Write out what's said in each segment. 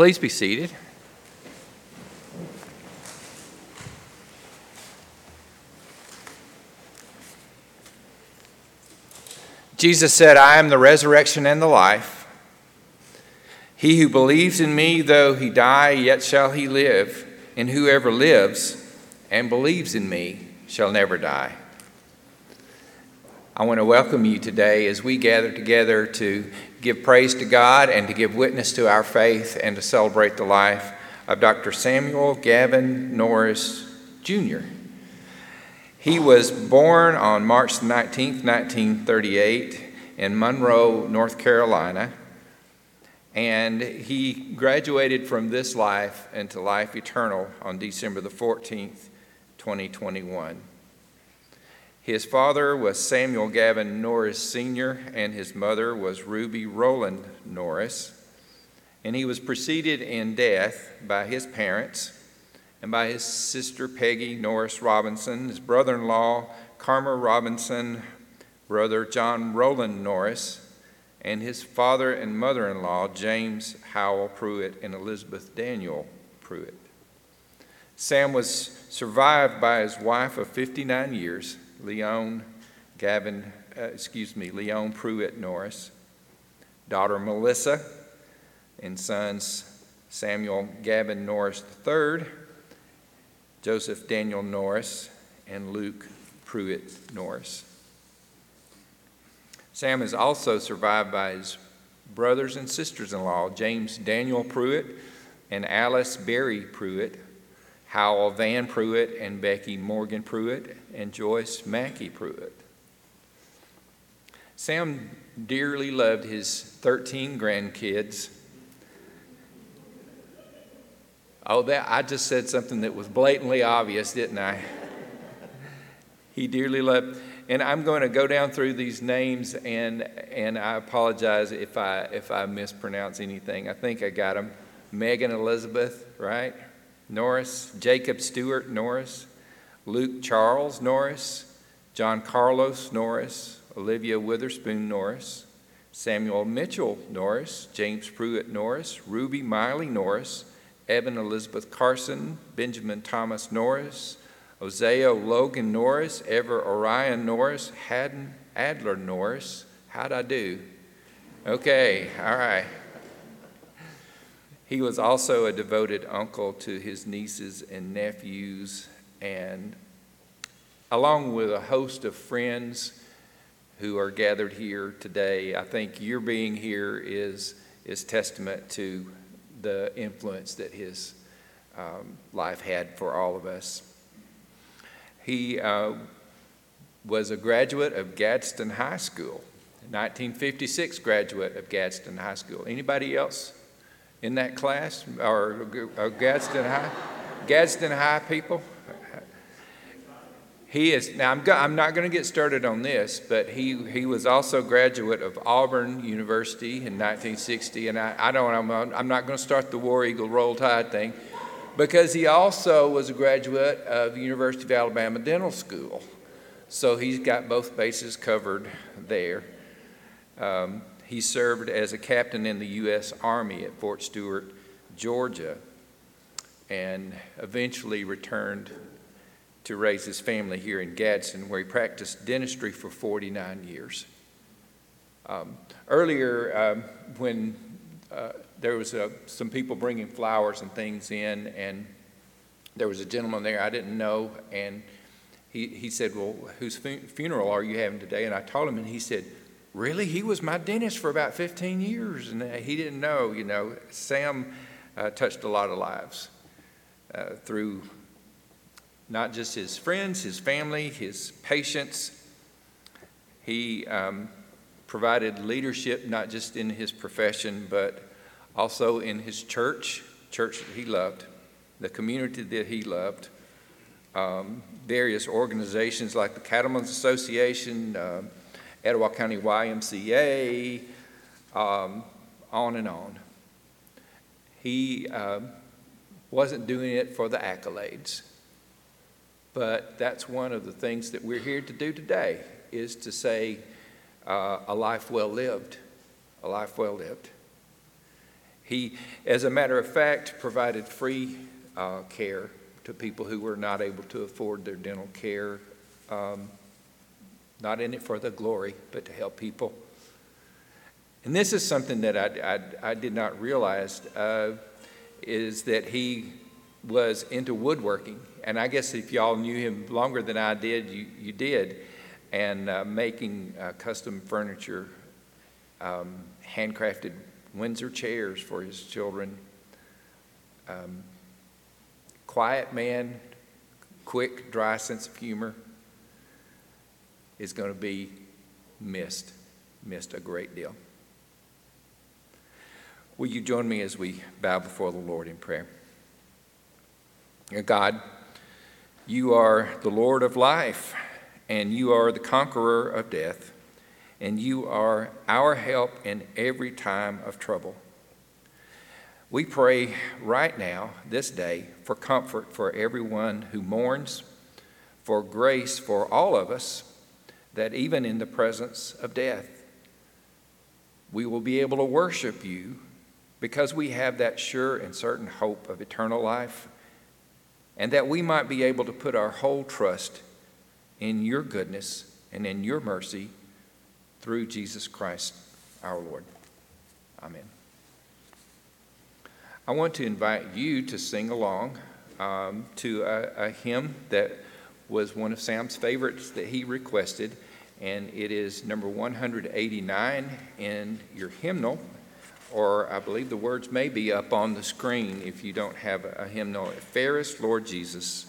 please be seated? Jesus said, I am the resurrection and the life. He who believes in me, though he die, yet shall he live. And whoever lives and believes in me shall never die. I want to welcome you today as we gather together to give praise to God and to give witness to our faith and to celebrate the life of Dr. Samuel Gavin Norris Jr. He was born on March 19, 1938, in Monroe, North Carolina, and he graduated from this life into life eternal on December the 14th, 2021. His father was Samuel Gavin Norris Sr., and his mother was Ruby Roland Norris. And he was preceded in death by his parents and by his sister Peggy Norris Robinson, his brother in law Carmer Robinson, brother John Roland Norris, and his father and mother in law James Howell Pruitt and Elizabeth Daniel Pruitt. Sam was survived by his wife of 59 years, Leon Gavin, uh, excuse me, Leon Pruitt Norris, daughter Melissa, and sons Samuel Gavin Norris III, Joseph Daniel Norris, and Luke Pruitt Norris. Sam is also survived by his brothers and sisters in law, James Daniel Pruitt and Alice Berry Pruitt, Howell Van Pruitt and Becky Morgan Pruitt, and Joyce Mackey Pruitt. Sam dearly loved his 13 grandkids Oh, that I just said something that was blatantly obvious, didn't I? he dearly loved, and I'm going to go down through these names, and and I apologize if I if I mispronounce anything. I think I got them. Megan Elizabeth, right? Norris, Jacob Stewart Norris, Luke Charles Norris, John Carlos Norris, Olivia Witherspoon Norris, Samuel Mitchell Norris, James Pruitt Norris, Ruby Miley Norris. Evan Elizabeth Carson, Benjamin Thomas Norris, Oseo Logan Norris, Ever Orion Norris, Haddon Adler Norris. How'd I do? Okay, all right. He was also a devoted uncle to his nieces and nephews, and along with a host of friends who are gathered here today, I think your being here is, is testament to the influence that his um, life had for all of us. He uh, was a graduate of Gadsden High School, 1956 graduate of Gadsden High School. Anybody else in that class or, or Gadsden High? Gadsden High people? He is, now I'm, go, I'm not going to get started on this, but he, he was also graduate of Auburn University in 1960. And I, I don't, I'm, I'm not going to start the War Eagle Roll Tide thing because he also was a graduate of University of Alabama Dental School. So he's got both bases covered there. Um, he served as a captain in the U.S. Army at Fort Stewart, Georgia, and eventually returned to raise his family here in Gadsden, where he practiced dentistry for 49 years. Um, earlier, um, when uh, there was uh, some people bringing flowers and things in, and there was a gentleman there I didn't know, and he, he said, Well, whose funeral are you having today? And I told him, and he said, Really? He was my dentist for about 15 years, and uh, he didn't know. You know, Sam uh, touched a lot of lives uh, through not just his friends, his family, his patients. He um, provided leadership not just in his profession, but also in his church, church that he loved, the community that he loved, um, various organizations like the Cattlemen's Association, uh, Etowah County YMCA, um, on and on. He uh, wasn't doing it for the accolades. But that's one of the things that we're here to do today is to say uh, a life well lived, a life well lived. He, as a matter of fact, provided free uh, care to people who were not able to afford their dental care, um, not in it for the glory, but to help people. And this is something that I, I, I did not realize uh, is that he was into woodworking. And I guess if y'all knew him longer than I did, you, you did. And uh, making uh, custom furniture, um, handcrafted Windsor chairs for his children. Um, quiet man, quick, dry sense of humor is going to be missed, missed a great deal. Will you join me as we bow before the Lord in prayer? God, you are the Lord of life, and you are the conqueror of death and you are our help in every time of trouble. We pray right now, this day, for comfort for everyone who mourns, for grace for all of us, that even in the presence of death, we will be able to worship you because we have that sure and certain hope of eternal life, and that we might be able to put our whole trust in your goodness and in your mercy through Jesus Christ our Lord. Amen. I want to invite you to sing along um, to a, a, hymn that was one of Sam's favorites that he requested, and it is number 189 in your hymnal, or I believe the words may be up on the screen if you don't have a hymnal. Fairest Lord Jesus.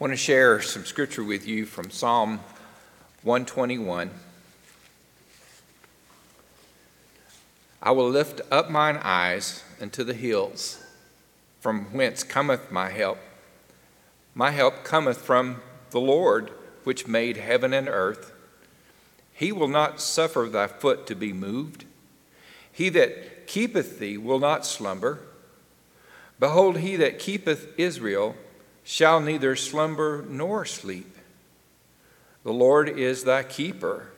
Want to share some scripture with you from Psalm 121. I will lift up mine eyes unto the hills, from whence cometh my help. My help cometh from the Lord, which made heaven and earth. He will not suffer thy foot to be moved. He that keepeth thee will not slumber. Behold, he that keepeth Israel shall neither slumber nor sleep. The Lord is thy keeper.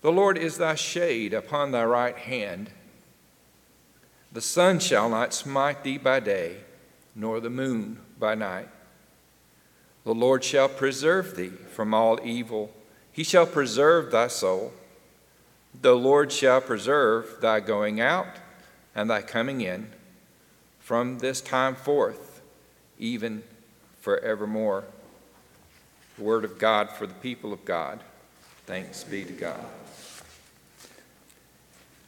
The Lord is thy shade upon thy right hand. The sun shall not smite thee by day, nor the moon by night. The Lord shall preserve thee from all evil. He shall preserve thy soul. The Lord shall preserve thy going out and thy coming in from this time forth, even forevermore. The word of God for the people of God. Thanks be to God.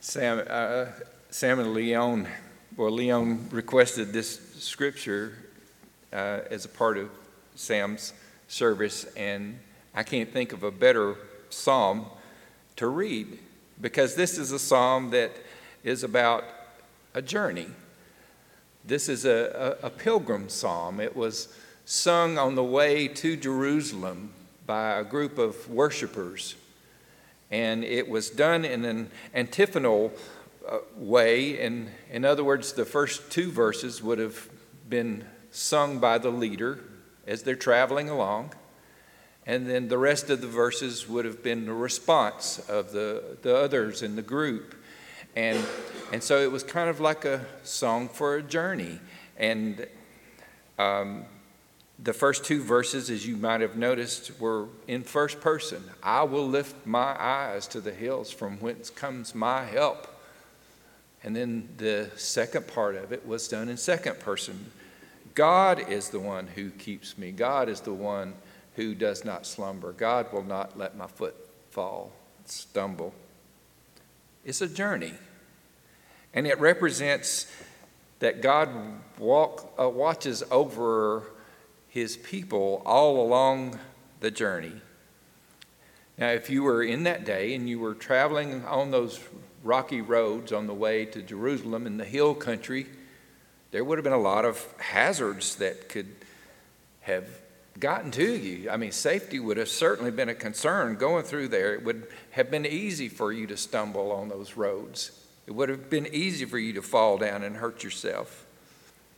Sam, uh, Sam and Leon, well, Leon requested this scripture uh, as a part of Sam's service, and I can't think of a better psalm to read because this is a psalm that is about a journey. This is a, a, a pilgrim psalm. It was sung on the way to Jerusalem by a group of worshipers. And it was done in an antiphonal uh, way. In, in other words, the first two verses would have been sung by the leader as they're traveling along. And then the rest of the verses would have been the response of the, the others in the group. And, and so it was kind of like a song for a journey. And um, the first two verses, as you might have noticed, were in first person. I will lift my eyes to the hills from whence comes my help. And then the second part of it was done in second person. God is the one who keeps me. God is the one who does not slumber. God will not let my foot fall, stumble. It's a journey. And it represents that God walk, uh, watches over his people all along the journey. Now, if you were in that day and you were traveling on those rocky roads on the way to Jerusalem in the hill country, there would have been a lot of hazards that could have gotten to you. I mean, safety would have certainly been a concern going through there. It would have been easy for you to stumble on those roads. It would have been easy for you to fall down and hurt yourself.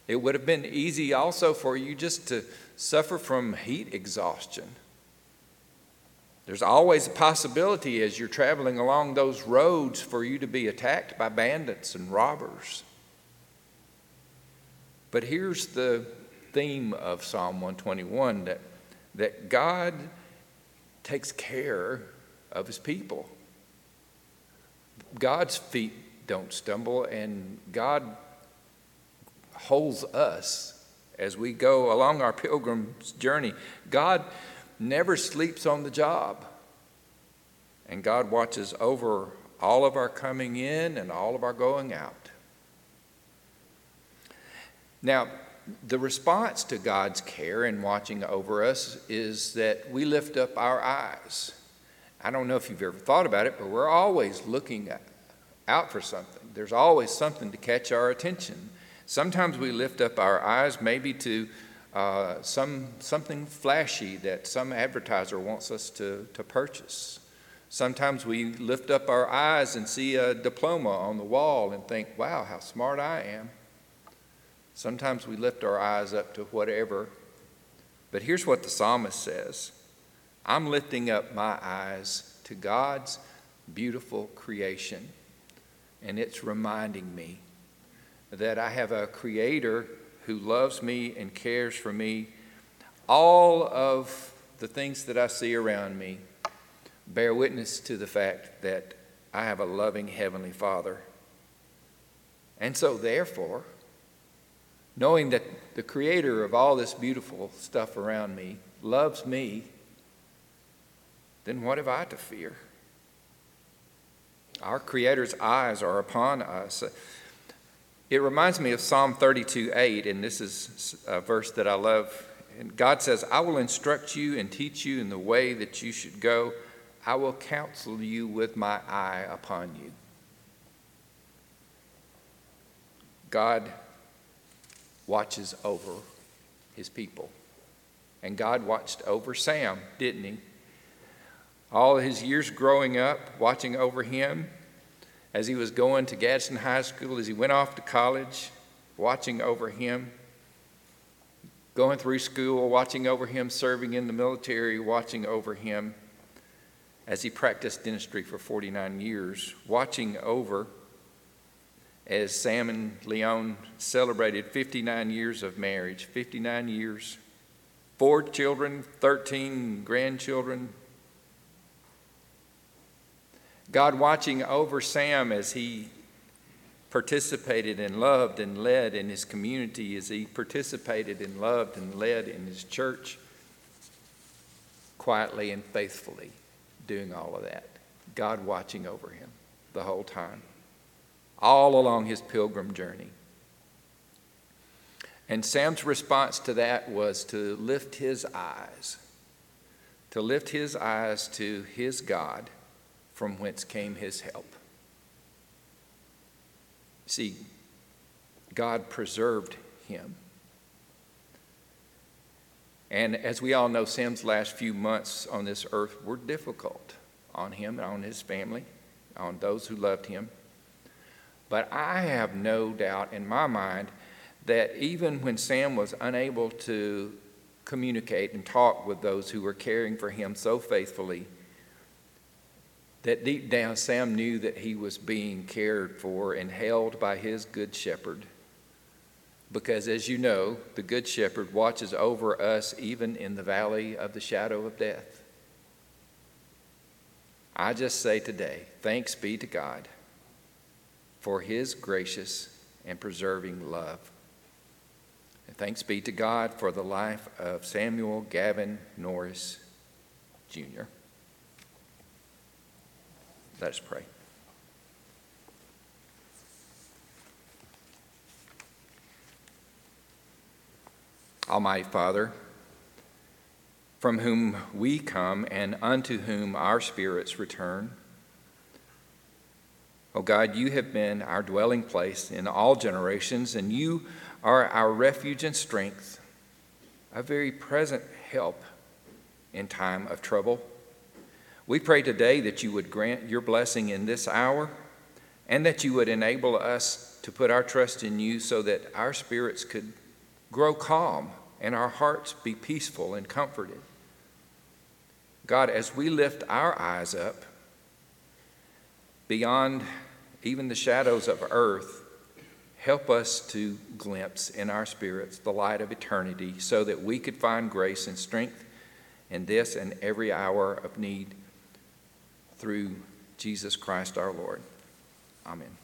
It would have been easy also for you just to suffer from heat exhaustion. There's always a possibility as you're traveling along those roads for you to be attacked by bandits and robbers. But here's the theme of Psalm 121 that, that God takes care of his people. God's feet don't stumble, and God holds us as we go along our pilgrim's journey. God never sleeps on the job, and God watches over all of our coming in and all of our going out. Now, the response to God's care and watching over us is that we lift up our eyes. I don't know if you've ever thought about it, but we're always looking out for something. There's always something to catch our attention. Sometimes we lift up our eyes maybe to uh, some, something flashy that some advertiser wants us to, to purchase. Sometimes we lift up our eyes and see a diploma on the wall and think, wow, how smart I am. Sometimes we lift our eyes up to whatever. But here's what the psalmist says I'm lifting up my eyes to God's beautiful creation, and it's reminding me that I have a creator who loves me and cares for me. All of the things that I see around me bear witness to the fact that I have a loving Heavenly Father. And so, therefore, knowing that the creator of all this beautiful stuff around me loves me, then what have I to fear? Our Creator's eyes are upon us. It reminds me of Psalm 32 8, and this is a verse that I love And God says, I will instruct you and teach you in the way that you should go. I will counsel you with my eye upon you. God watches over his people. And God watched over Sam, didn't he? All his years growing up, watching over him as he was going to Gadsden High School, as he went off to college, watching over him, going through school, watching over him, serving in the military, watching over him as he practiced dentistry for 49 years, watching over as Sam and Leon celebrated 59 years of marriage, 59 years, four children, 13 grandchildren. God watching over Sam as he participated and loved and led in his community, as he participated and loved and led in his church, quietly and faithfully doing all of that. God watching over him the whole time all along his pilgrim journey. And Sam's response to that was to lift his eyes, to lift his eyes to his God from whence came his help. See, God preserved him. And as we all know, Sam's last few months on this earth were difficult on him and on his family, on those who loved him. But I have no doubt in my mind that even when Sam was unable to communicate and talk with those who were caring for him so faithfully, that deep down Sam knew that he was being cared for and held by his good shepherd. Because as you know, the good shepherd watches over us even in the valley of the shadow of death. I just say today, thanks be to God for his gracious and preserving love. And thanks be to God for the life of Samuel Gavin Norris Jr. Let's pray. Almighty Father, from whom we come and unto whom our spirits return, Oh God, you have been our dwelling place in all generations, and you are our refuge and strength, a very present help in time of trouble. We pray today that you would grant your blessing in this hour and that you would enable us to put our trust in you so that our spirits could grow calm and our hearts be peaceful and comforted. God, as we lift our eyes up beyond even the shadows of earth, help us to glimpse in our spirits the light of eternity so that we could find grace and strength in this and every hour of need through Jesus Christ our Lord. Amen.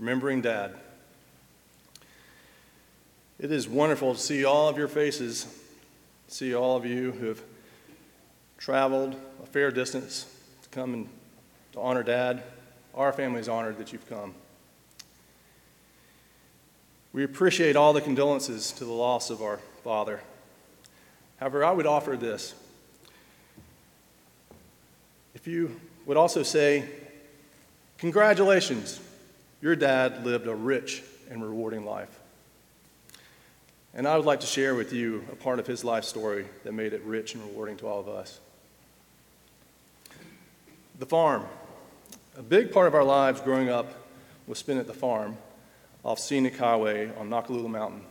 Remembering Dad. It is wonderful to see all of your faces, see all of you who have traveled a fair distance to come and to honor Dad. Our family is honored that you've come. We appreciate all the condolences to the loss of our father. However, I would offer this. If you would also say, Congratulations, your dad lived a rich and rewarding life. And I would like to share with you a part of his life story that made it rich and rewarding to all of us. The farm. A big part of our lives growing up was spent at the farm off Scenic Highway on Noccalula Mountain.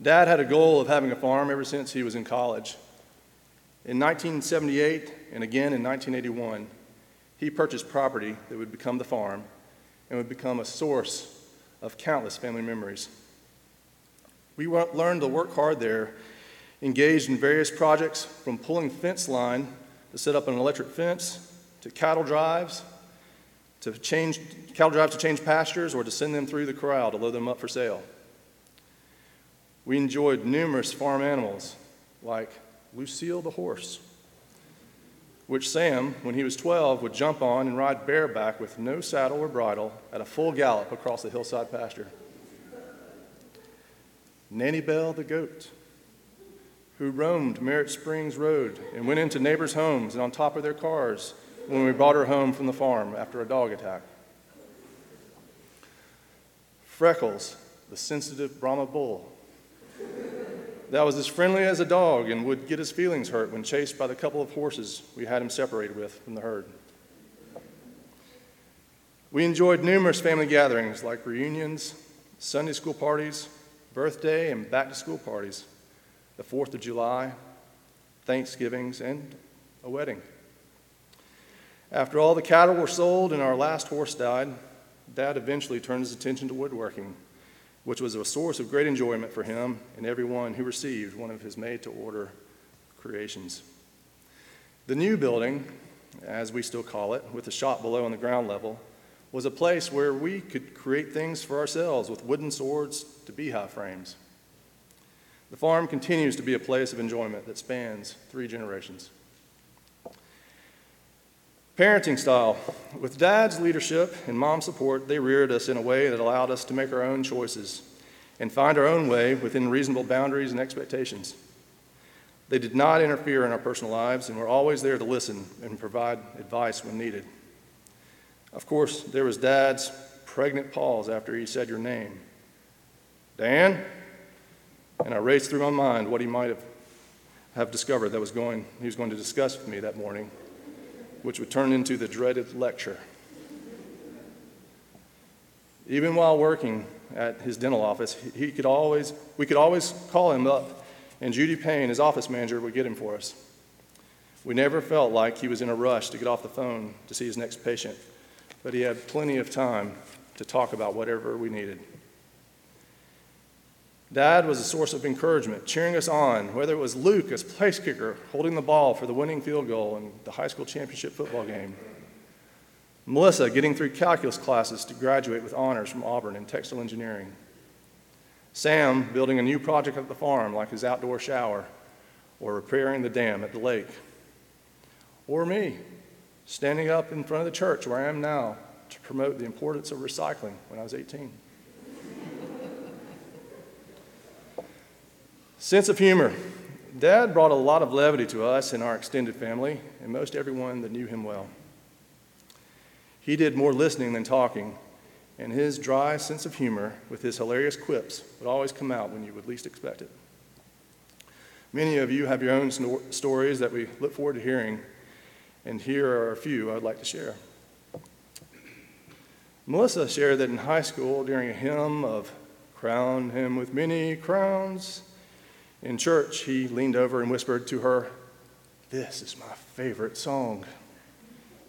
Dad had a goal of having a farm ever since he was in college. In 1978 and again in 1981, he purchased property that would become the farm and would become a source of countless family memories. We learned to work hard there, engaged in various projects from pulling fence line to set up an electric fence to cattle drives to change cattle drives to change pastures or to send them through the corral to load them up for sale. We enjoyed numerous farm animals like Lucille the horse, which Sam, when he was 12, would jump on and ride bareback with no saddle or bridle at a full gallop across the hillside pasture. Nanny Bell the goat, who roamed Merritt Springs Road and went into neighbors' homes and on top of their cars when we brought her home from the farm after a dog attack. Freckles, the sensitive Brahma bull, that was as friendly as a dog and would get his feelings hurt when chased by the couple of horses we had him separated with from the herd. We enjoyed numerous family gatherings like reunions, Sunday school parties, birthday and back to school parties, the 4th of July, Thanksgivings, and a wedding. After all the cattle were sold and our last horse died, Dad eventually turned his attention to woodworking which was a source of great enjoyment for him and everyone who received one of his made to order creations. The new building, as we still call it, with the shop below on the ground level, was a place where we could create things for ourselves with wooden swords to beehive frames. The farm continues to be a place of enjoyment that spans three generations. Parenting style. With dad's leadership and mom's support, they reared us in a way that allowed us to make our own choices and find our own way within reasonable boundaries and expectations. They did not interfere in our personal lives and were always there to listen and provide advice when needed. Of course, there was dad's pregnant pause after he said your name. Dan? And I raced through my mind what he might have, have discovered that was going, he was going to discuss with me that morning which would turn into the dreaded lecture. Even while working at his dental office, he could always, we could always call him up, and Judy Payne, his office manager, would get him for us. We never felt like he was in a rush to get off the phone to see his next patient, but he had plenty of time to talk about whatever we needed. Dad was a source of encouragement, cheering us on, whether it was Luke as place kicker holding the ball for the winning field goal in the high school championship football game. Melissa getting through calculus classes to graduate with honors from Auburn in textile engineering. Sam building a new project at the farm like his outdoor shower or repairing the dam at the lake. Or me standing up in front of the church where I am now to promote the importance of recycling when I was 18. Sense of humor. Dad brought a lot of levity to us and our extended family, and most everyone that knew him well. He did more listening than talking, and his dry sense of humor with his hilarious quips would always come out when you would least expect it. Many of you have your own stories that we look forward to hearing, and here are a few I'd like to share. Melissa shared that in high school, during a hymn of Crown Him with Many Crowns, in church, he leaned over and whispered to her, This is my favorite song.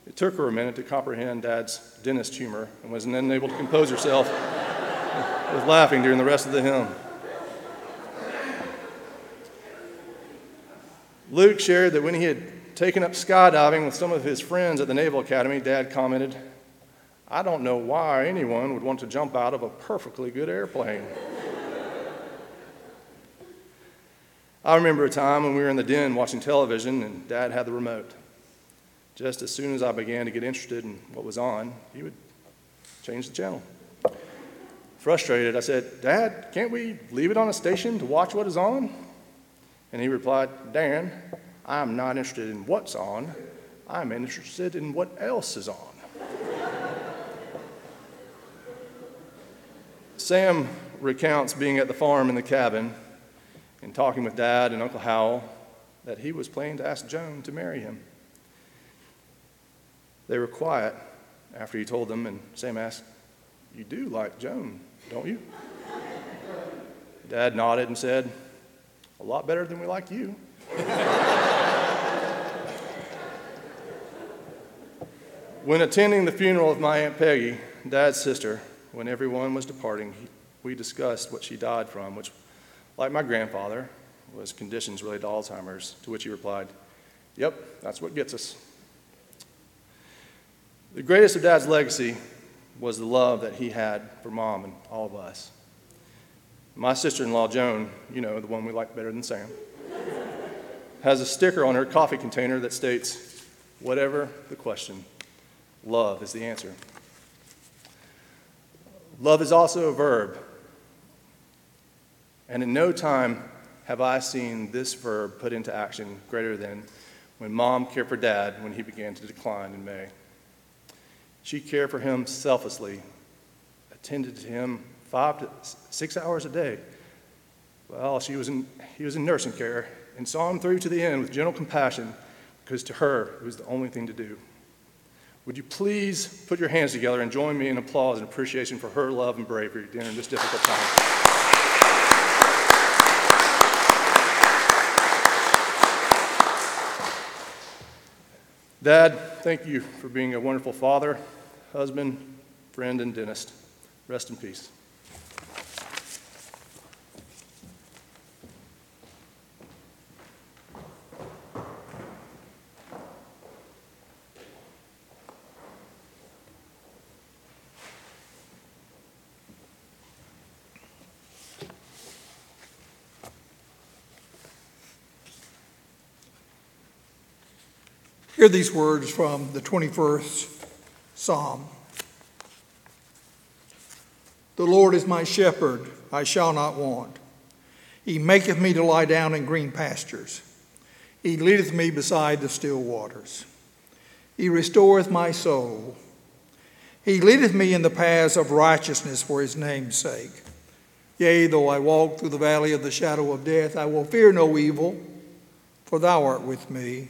It took her a minute to comprehend Dad's dentist humor and was then able to compose herself with laughing during the rest of the hymn. Luke shared that when he had taken up skydiving with some of his friends at the Naval Academy, Dad commented, I don't know why anyone would want to jump out of a perfectly good airplane. I remember a time when we were in the den watching television and Dad had the remote. Just as soon as I began to get interested in what was on, he would change the channel. Frustrated, I said, Dad, can't we leave it on a station to watch what is on? And he replied, Dan, I'm not interested in what's on, I'm interested in what else is on. Sam recounts being at the farm in the cabin and talking with Dad and Uncle Howell that he was planning to ask Joan to marry him. They were quiet after he told them, and Sam asked, You do like Joan, don't you? Dad nodded and said, A lot better than we like you. when attending the funeral of my Aunt Peggy, Dad's sister, when everyone was departing, we discussed what she died from, which, like my grandfather, was conditions related to Alzheimer's, to which he replied, Yep, that's what gets us. The greatest of Dad's legacy was the love that he had for Mom and all of us. My sister in law, Joan, you know, the one we like better than Sam, has a sticker on her coffee container that states, Whatever the question, love is the answer. Love is also a verb. And in no time have I seen this verb put into action greater than when mom cared for dad when he began to decline in May. She cared for him selflessly, attended to him five to six hours a day. Well, she was in, he was in nursing care and saw him through to the end with gentle compassion because to her it was the only thing to do. Would you please put your hands together and join me in applause and appreciation for her love and bravery during this difficult time? Dad, thank you for being a wonderful father, husband, friend, and dentist. Rest in peace. Hear these words from the 21st Psalm. The Lord is my shepherd, I shall not want. He maketh me to lie down in green pastures. He leadeth me beside the still waters. He restoreth my soul. He leadeth me in the paths of righteousness for his name's sake. Yea, though I walk through the valley of the shadow of death, I will fear no evil, for thou art with me.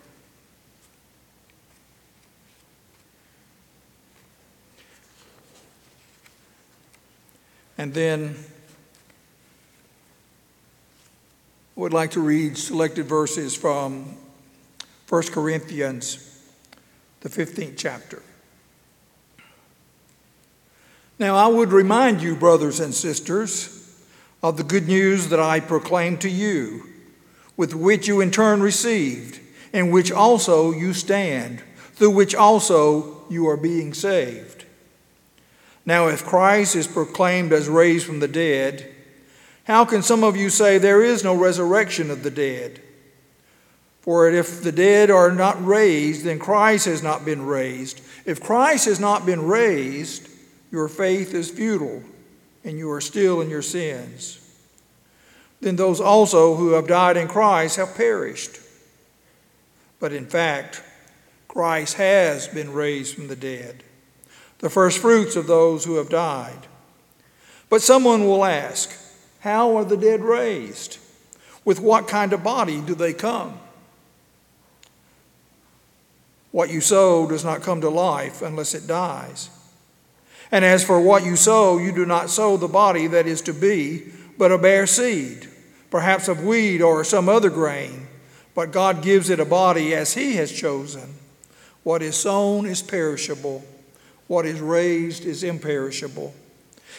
And then I would like to read selected verses from 1 Corinthians, the 15th chapter. Now, I would remind you, brothers and sisters, of the good news that I proclaimed to you, with which you in turn received, in which also you stand, through which also you are being saved. Now, if Christ is proclaimed as raised from the dead, how can some of you say there is no resurrection of the dead? For if the dead are not raised, then Christ has not been raised. If Christ has not been raised, your faith is futile, and you are still in your sins. Then those also who have died in Christ have perished. But in fact, Christ has been raised from the dead the first fruits of those who have died. But someone will ask, How are the dead raised? With what kind of body do they come? What you sow does not come to life unless it dies. And as for what you sow, you do not sow the body that is to be, but a bare seed, perhaps of wheat or some other grain, but God gives it a body as He has chosen. What is sown is perishable, what is raised is imperishable.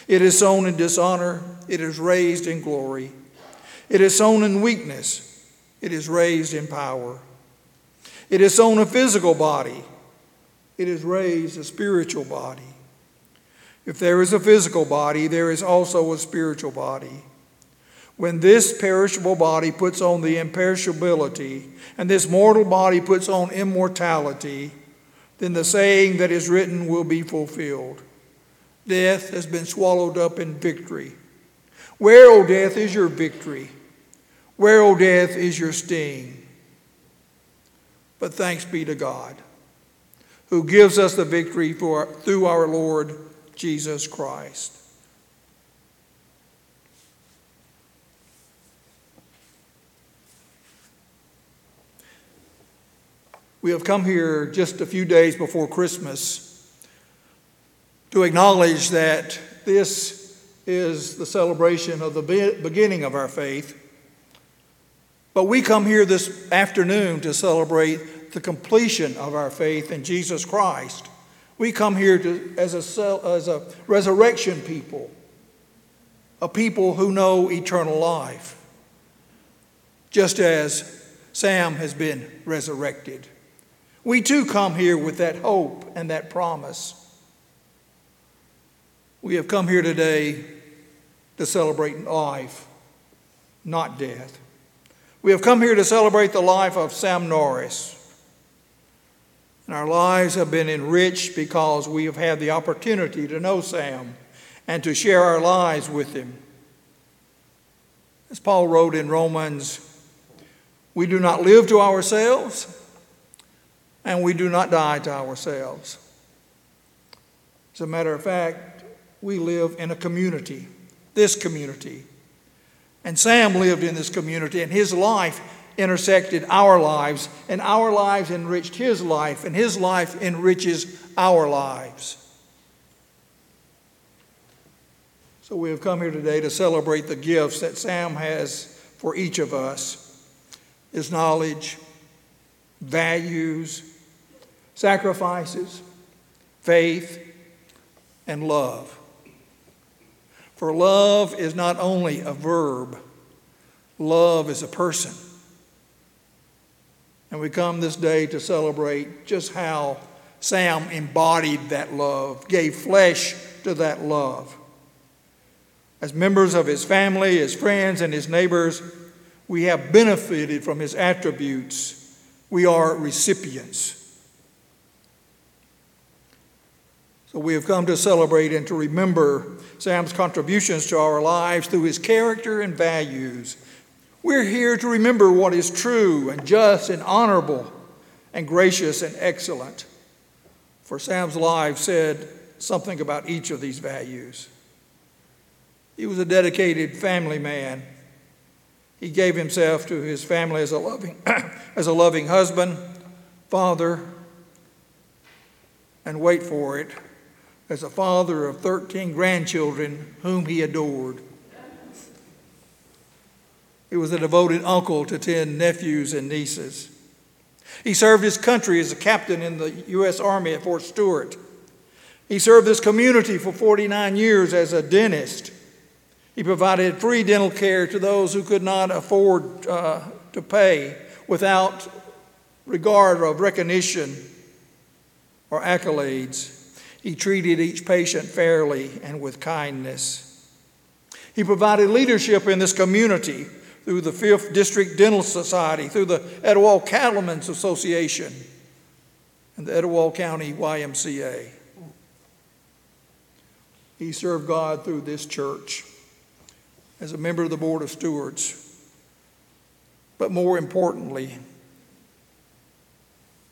It is sown in dishonor, it is raised in glory. It is sown in weakness, it is raised in power. It is sown a physical body, it is raised a spiritual body. If there is a physical body, there is also a spiritual body. When this perishable body puts on the imperishability, and this mortal body puts on immortality, then the saying that is written will be fulfilled Death has been swallowed up in victory. Where, O death, is your victory? Where, O death, is your sting? But thanks be to God, who gives us the victory for, through our Lord Jesus Christ. We have come here just a few days before Christmas to acknowledge that this is the celebration of the beginning of our faith. But we come here this afternoon to celebrate the completion of our faith in Jesus Christ. We come here to, as, a, as a resurrection people, a people who know eternal life, just as Sam has been resurrected. We too come here with that hope and that promise. We have come here today to celebrate life, not death. We have come here to celebrate the life of Sam Norris. And our lives have been enriched because we have had the opportunity to know Sam and to share our lives with him. As Paul wrote in Romans, we do not live to ourselves and we do not die to ourselves. As a matter of fact, we live in a community, this community. And Sam lived in this community, and his life intersected our lives, and our lives enriched his life, and his life enriches our lives. So we have come here today to celebrate the gifts that Sam has for each of us his knowledge, values, sacrifices, faith, and love. For love is not only a verb, love is a person. And we come this day to celebrate just how Sam embodied that love, gave flesh to that love. As members of his family, his friends, and his neighbors, we have benefited from his attributes. We are recipients. So we have come to celebrate and to remember Sam's contributions to our lives through his character and values. We're here to remember what is true and just and honorable and gracious and excellent. For Sam's life said something about each of these values. He was a dedicated family man. He gave himself to his family as a loving, as a loving husband, father, and wait for it, as a father of 13 grandchildren whom he adored. He was a devoted uncle to 10 nephews and nieces. He served his country as a captain in the U.S. Army at Fort Stewart. He served this community for 49 years as a dentist. He provided free dental care to those who could not afford uh, to pay without regard of recognition or accolades. He treated each patient fairly and with kindness. He provided leadership in this community through the 5th District Dental Society, through the Etowah Cattlemen's Association, and the Etowah County YMCA. He served God through this church as a member of the Board of Stewards. But more importantly,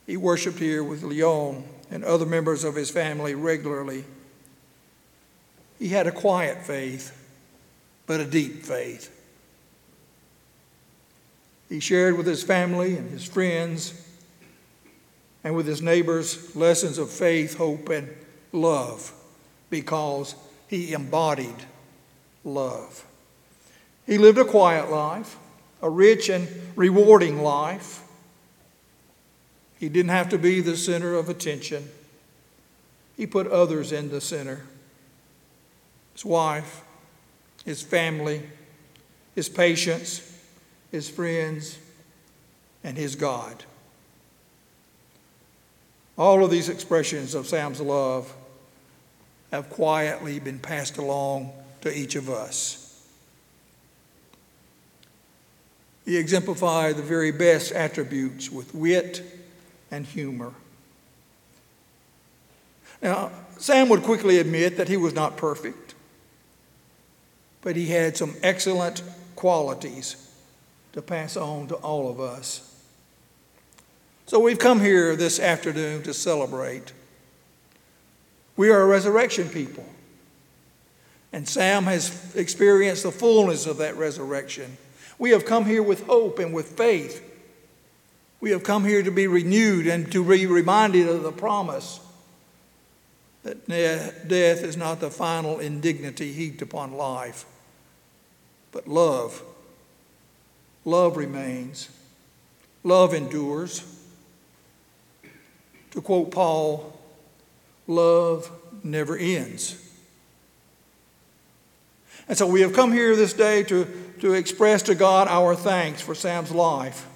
he worshiped here with Leon and other members of his family regularly. He had a quiet faith, but a deep faith. He shared with his family and his friends and with his neighbors lessons of faith, hope, and love because he embodied love. He lived a quiet life, a rich and rewarding life. He didn't have to be the center of attention. He put others in the center his wife, his family, his patients, his friends, and his God. All of these expressions of Sam's love have quietly been passed along to each of us. He exemplified the very best attributes with wit and humor. Now, Sam would quickly admit that he was not perfect, but he had some excellent qualities to pass on to all of us. So we've come here this afternoon to celebrate. We are a resurrection people. And Sam has experienced the fullness of that resurrection. We have come here with hope and with faith. We have come here to be renewed and to be reminded of the promise that death is not the final indignity heaped upon life, but love. Love remains, love endures. To quote Paul, love never ends. And so we have come here this day to, to express to God our thanks for Sam's life.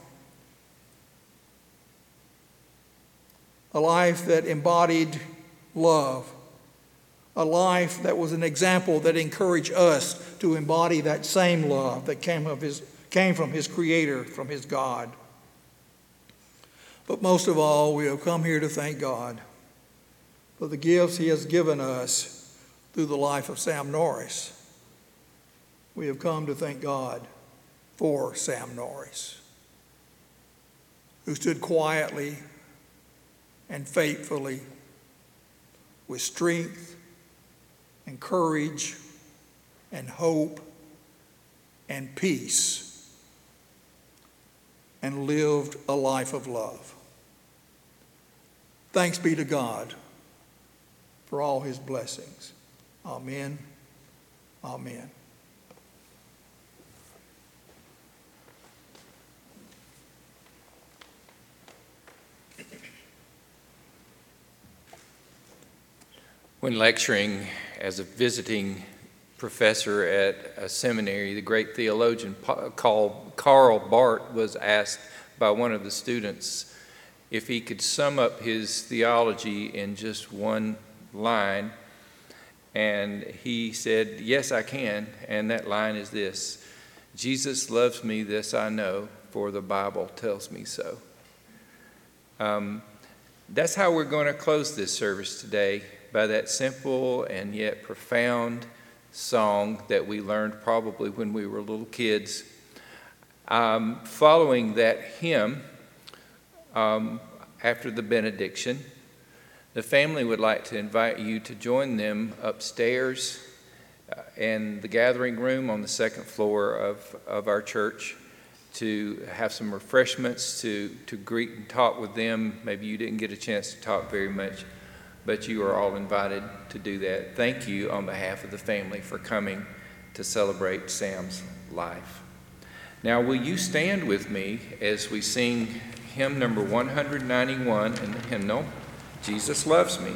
A life that embodied love. A life that was an example that encouraged us to embody that same love that came, of his, came from his Creator, from his God. But most of all, we have come here to thank God for the gifts He has given us through the life of Sam Norris. We have come to thank God for Sam Norris, who stood quietly and faithfully with strength and courage and hope and peace and lived a life of love. Thanks be to God for all his blessings. Amen. Amen. When lecturing as a visiting professor at a seminary, the great theologian called Karl Barth was asked by one of the students if he could sum up his theology in just one line. And he said, Yes, I can. And that line is this Jesus loves me, this I know, for the Bible tells me so. Um, that's how we're going to close this service today by that simple and yet profound song that we learned probably when we were little kids. Um, following that hymn, um, after the benediction, the family would like to invite you to join them upstairs uh, in the gathering room on the second floor of, of our church to have some refreshments, to, to greet and talk with them. Maybe you didn't get a chance to talk very much, but you are all invited to do that. Thank you on behalf of the family for coming to celebrate Sam's life. Now, will you stand with me as we sing hymn number 191 in the hymnal? Jesus loves me.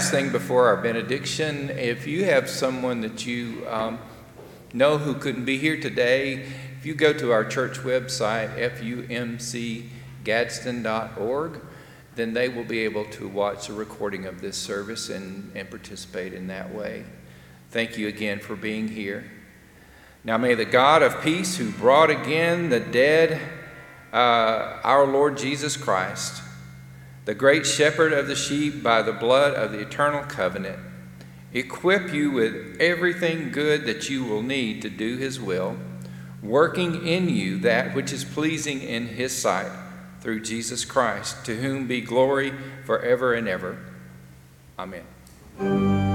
Last thing before our benediction. If you have someone that you um, know who couldn't be here today, if you go to our church website, fumcgadsden.org, then they will be able to watch a recording of this service and, and participate in that way. Thank you again for being here. Now may the God of peace, who brought again the dead, uh, our Lord Jesus Christ, the great shepherd of the sheep by the blood of the eternal covenant, equip you with everything good that you will need to do his will, working in you that which is pleasing in his sight through Jesus Christ, to whom be glory forever and ever. Amen.